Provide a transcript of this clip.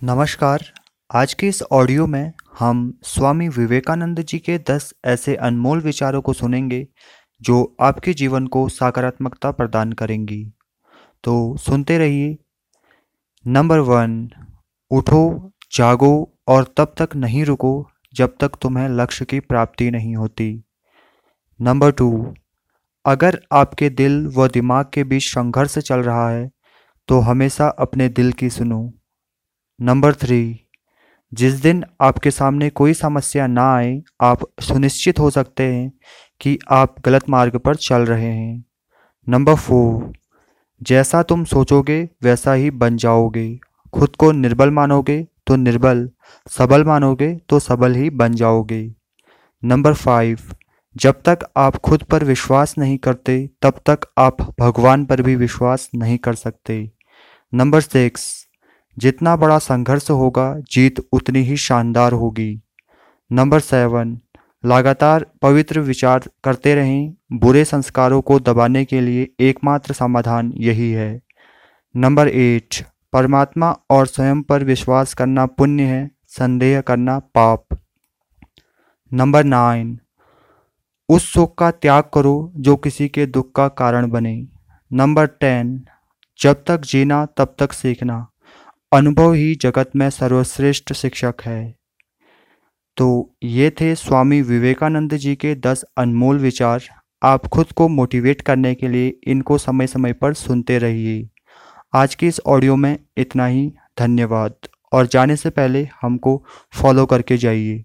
नमस्कार। आज के इस ऑडियो में हम स्वामी विवेकानंद जी के दस ऐसे अनमोल विचारों को सुनेंगे, जो आपके जीवन को सकारात्मकता प्रदान करेंगी। तो सुनते रहिए। नंबर वन, उठो, जागो और तब तक नहीं रुको जब तक तुम्हें लक्ष्य की प्राप्ति नहीं होती। नंबर टू, अगर आपके दिल व दिमाग के बीच संघर्ष चल रहा है तो हमेशा अपने दिल की सुनो। नंबर थ्री जिस दिन आपके सामने कोई समस्या ना आए, आप सुनिश्चित हो सकते हैं कि आप गलत मार्ग पर चल रहे हैं। नंबर फोर जैसा तुम सोचोगे, वैसा ही बन जाओगे। खुद को निर्बल मानोगे तो निर्बल, सबल मानोगे तो सबल ही बन जाओगे। नंबर फाइव जब तक आप खुद पर विश्वास नहीं करते, तब तक आप भगवान पर भी विश्वास नहीं कर सकते। नंबर सिक्स जितना बड़ा संघर्ष होगा, जीत उतनी ही शानदार होगी। नंबर सेवन, लगातार पवित्र विचार करते रहें। बुरे संस्कारों को दबाने के लिए एकमात्र समाधान यही है। नंबर एट, परमात्मा और स्वयं पर विश्वास करना पुण्य है, संदेह करना पाप। नंबर नाइन, उस सुख का त्याग करो जो किसी के दुख का कारण बने। नंबर टेन, जब तक जीना तब तक सीखना। अनुभव ही जगत में सर्वश्रेष्ठ शिक्षक है। तो ये थे स्वामी विवेकानंद जी के दस अनमोल विचार। आप खुद को मोटिवेट करने के लिए इनको समय समय पर सुनते रहिए। आज के इस ऑडियो में इतना ही। धन्यवाद। और जाने से पहले हमको फॉलो करके जाइए।